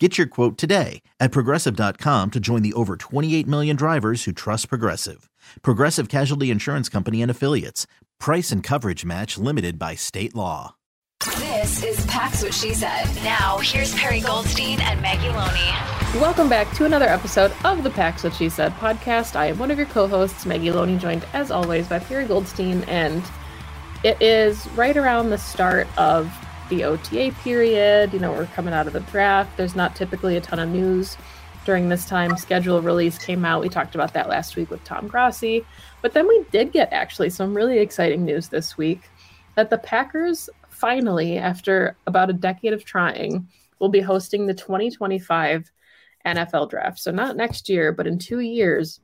Get your quote today at progressive.com to join the over 28 million drivers who trust Progressive. Progressive Casualty Insurance Company and Affiliates. Price and coverage match limited by state law. This is Pack's What She Said. Now, here's Perri Goldstein and Maggie Loney. Welcome back to another episode of the Pack's What She Said podcast. I am one of your co hosts, Maggie Loney, joined as always by Perri Goldstein, and it is right around the start of the OTA period. You know, we're coming out of the draft. There's not typically a ton of news during this time. Schedule release came out. We talked about that last week with Tom Grossi. But then we did get actually some really exciting news this week that the Packers finally, after about a decade of trying, will be hosting the 2025 NFL draft. So not next year, but in two years.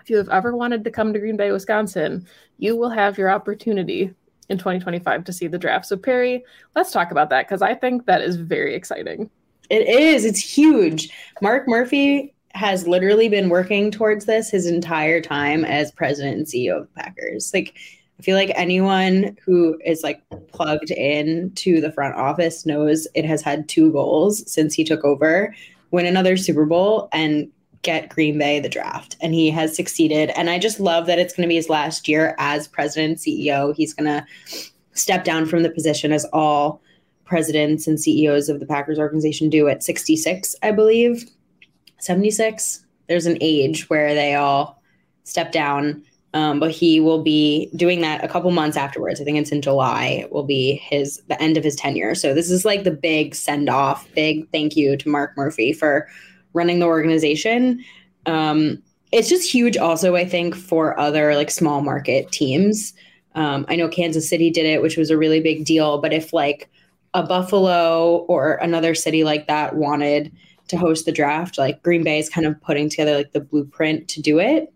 If you have ever wanted to come to Green Bay, Wisconsin, you will have your opportunity in 2025 to see the draft. So, Perri, let's talk about that because I think that is very exciting. It is. It's huge. Mark Murphy has literally been working towards this his entire time as president and CEO of the Packers. Like, I feel like anyone who is like plugged in to the front office knows it has had two goals since he took over win another Super Bowl and get Green Bay the draft. And he has succeeded. And I just love that it's going to be his last year as president CEO. He's going to step down from the position as all presidents and CEOs of the Packers organization do at 66, I believe. 76. There's an age where they all step down. Um, but he will be doing that a couple months afterwards. I think it's in July. Will be his the end of his tenure. So this is like the big send off, big thank you to Mark Murphy for running the organization. Um, it's just huge also i think for other like small market teams. Um, i know kansas city did it which was a really big deal but if like a buffalo or another city like that wanted to host the draft like green bay is kind of putting together like the blueprint to do it.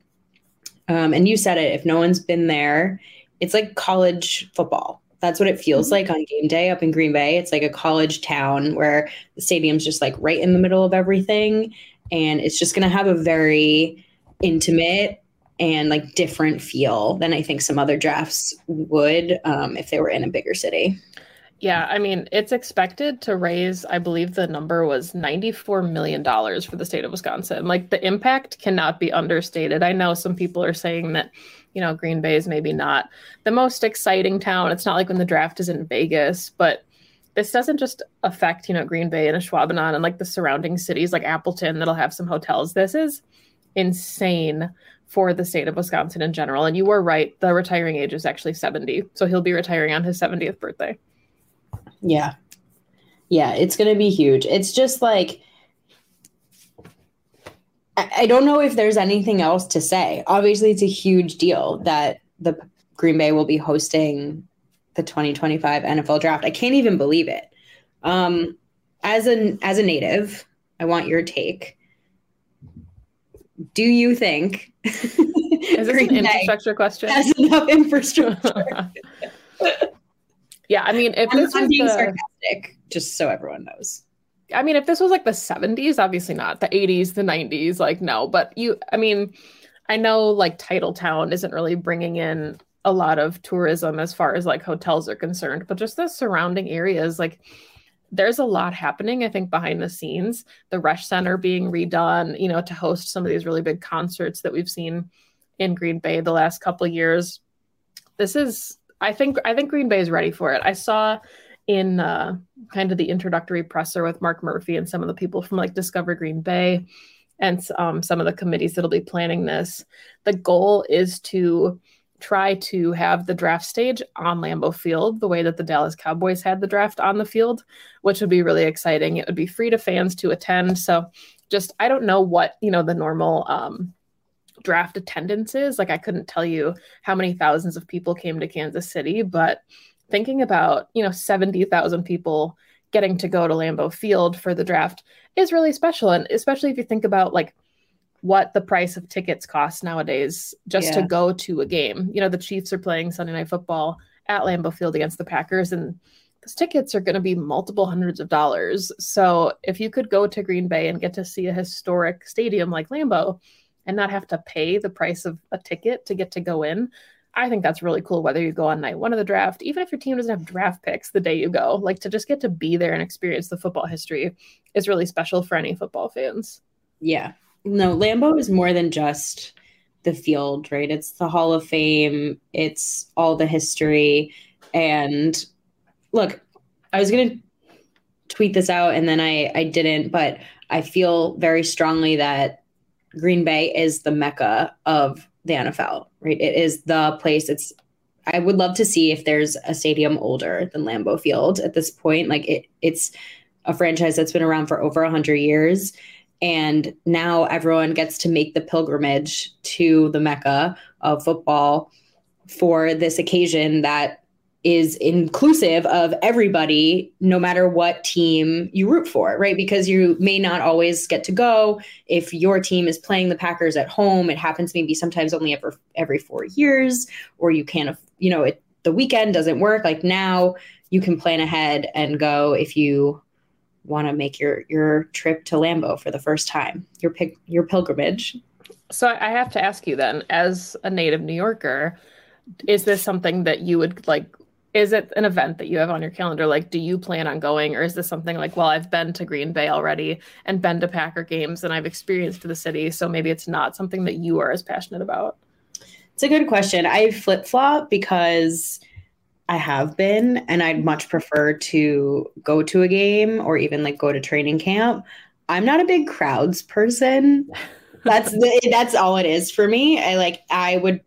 Um, and you said it if no one's been there it's like college football that's what it feels mm-hmm. like on game day up in green bay it's like a college town where the stadium's just like right in the middle of everything and it's just going to have a very intimate and like different feel than I think some other drafts would um, if they were in a bigger city. Yeah, I mean, it's expected to raise, I believe the number was $94 million for the state of Wisconsin. Like the impact cannot be understated. I know some people are saying that, you know, Green Bay is maybe not the most exciting town. It's not like when the draft is in Vegas, but this doesn't just affect, you know, Green Bay and Ashwaubenon and like the surrounding cities like Appleton that'll have some hotels. This is insane for the state of Wisconsin in general. And you were right, the retiring age is actually 70. So he'll be retiring on his 70th birthday. Yeah. Yeah, it's going to be huge. It's just like, I, I don't know if there's anything else to say. Obviously, it's a huge deal that the Green Bay will be hosting the 2025 NFL draft. I can't even believe it. Um, as an as a native, I want your take do you think is this an infrastructure question? Has enough infrastructure? yeah, I mean, if I'm, this I'm was being the, sarcastic, just so everyone knows. I mean, if this was like the 70s, obviously not. The 80s, the 90s, like no. But you, I mean, I know like Titletown isn't really bringing in a lot of tourism as far as like hotels are concerned, but just the surrounding areas, like there's a lot happening, I think, behind the scenes. The Resch Center being redone, you know, to host some of these really big concerts that we've seen in Green Bay the last couple years. This is, I think, I think Green Bay is ready for it. I saw in uh, kind of the introductory presser with Mark Murphy and some of the people from like Discover Green Bay and um, some of the committees that'll be planning this. The goal is to try to have the draft stage on Lambeau Field, the way that the Dallas Cowboys had the draft on the field, which would be really exciting. It would be free to fans to attend. So, just I don't know what you know the normal um, draft attendances. Like, I couldn't tell you how many thousands of people came to Kansas City, but thinking about you know seventy thousand people getting to go to Lambeau Field for the draft is really special, and especially if you think about like what the price of tickets cost nowadays just Yeah. to go to a game. You know, the Chiefs are playing Sunday Night Football at Lambeau Field against the Packers, and those tickets are going to be multiple hundreds of dollars. So if you could go to Green Bay and get to see a historic stadium like Lambeau and not have to pay the price of a ticket to get to go in, I think that's really cool. Whether you go on night one of the draft, even if your team doesn't have draft picks the day you go, like to just get to be there and experience the football history is really special for any football fans. Yeah. No, Lambeau is more than just the field, right? It's the Hall of Fame, it's all the history. And look, I was going to tweet this out and then I, I didn't, but I feel very strongly that Green Bay is the mecca of the NFL, right? It is the place. It's, I would love to see if there's a stadium older than Lambeau Field at this point. Like it, it's a franchise that's been around for over 100 years and now everyone gets to make the pilgrimage to the mecca of football for this occasion that is inclusive of everybody no matter what team you root for right because you may not always get to go if your team is playing the packers at home it happens maybe sometimes only ever every 4 years or you can't you know it the weekend doesn't work like now you can plan ahead and go if you want to make your your trip to Lambeau for the first time, your pic, your pilgrimage. So I have to ask you then, as a native New Yorker, is this something that you would like? Is it an event that you have on your calendar? Like, do you plan on going, or is this something like, well, I've been to Green Bay already and been to Packer games and I've experienced the city, so maybe it's not something that you are as passionate about? It's a good question. I flip flop because I have been, and I'd much prefer to go to a game or even like go to training camp. I'm not a big crowds person. That's the, that's all it is for me. I like I would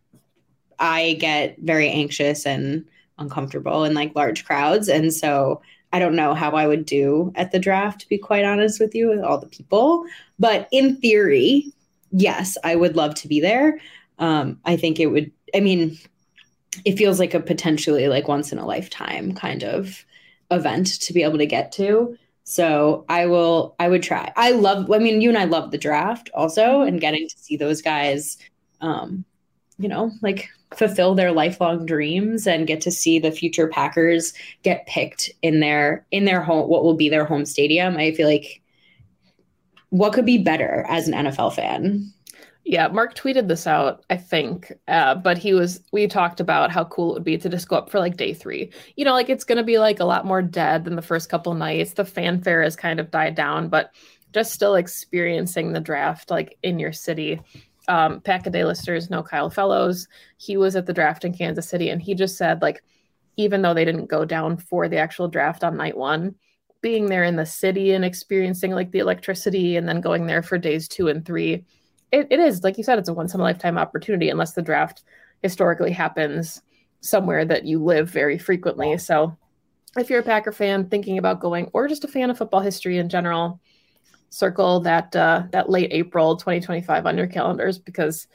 I get very anxious and uncomfortable in like large crowds, and so I don't know how I would do at the draft. To be quite honest with you, with all the people, but in theory, yes, I would love to be there. Um, I think it would. I mean, it feels like a potentially like once in a lifetime kind of event to be able to get to. So I will I would try. I love I mean you and I love the draft also and getting to see those guys um you know like fulfill their lifelong dreams and get to see the future Packers get picked in their in their home what will be their home stadium. I feel like what could be better as an NFL fan? Yeah, Mark tweeted this out, I think, uh, but he was, we talked about how cool it would be to just go up for like day three. You know, like it's going to be like a lot more dead than the first couple nights. The fanfare has kind of died down, but just still experiencing the draft like in your city. Um, Packaday listeners know Kyle Fellows. He was at the draft in Kansas City and he just said, like, even though they didn't go down for the actual draft on night one, being there in the city and experiencing like the electricity and then going there for days two and three it, it is like you said it's a once in a lifetime opportunity unless the draft historically happens somewhere that you live very frequently so if you're a packer fan thinking about going or just a fan of football history in general circle that uh, that late april 2025 on your calendars because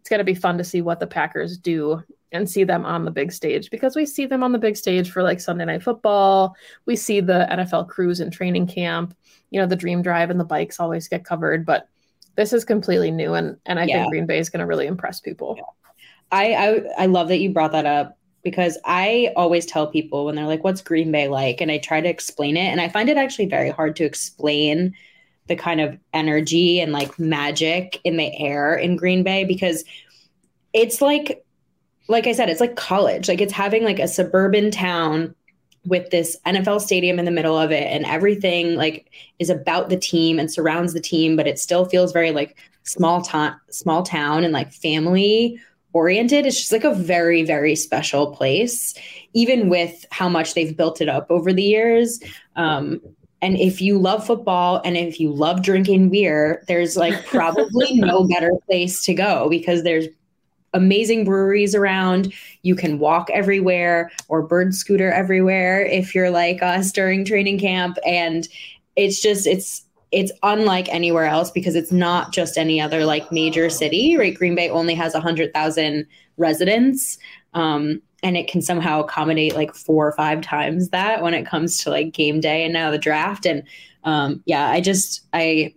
it's going to be fun to see what the packers do and see them on the big stage because we see them on the big stage for like sunday night football we see the nfl crews and training camp you know the dream drive and the bikes always get covered but this is completely new and and I Yeah. think Green Bay is going to really impress people. I, I I love that you brought that up because I always tell people when they're like, "What's Green Bay like?" and I try to explain it, and I find it actually very hard to explain the kind of energy and like magic in the air in Green Bay because it's like like I said, it's like college. Like it's having like a suburban town with this NFL stadium in the middle of it and everything like is about the team and surrounds the team, but it still feels very like small town small town and like family oriented. It's just like a very, very special place, even with how much they've built it up over the years. Um, and if you love football and if you love drinking beer, there's like probably no better place to go because there's amazing breweries around. You can walk everywhere or bird scooter everywhere if you're like us during training camp. And it's just, it's, it's unlike anywhere else because it's not just any other like major city, right? Green Bay only has 100,000 residents. Um, and it can somehow accommodate like four or five times that when it comes to like game day and now the draft. And um, yeah, I just, I,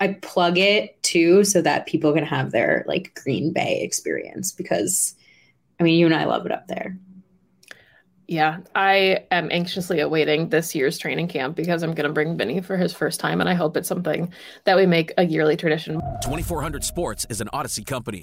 I plug it too, so that people can have their like Green Bay experience because I mean, you and I love it up there. Yeah, I am anxiously awaiting this year's training camp because I'm going to bring Vinny for his first time, and I hope it's something that we make a yearly tradition. 2400 Sports is an Audacy company.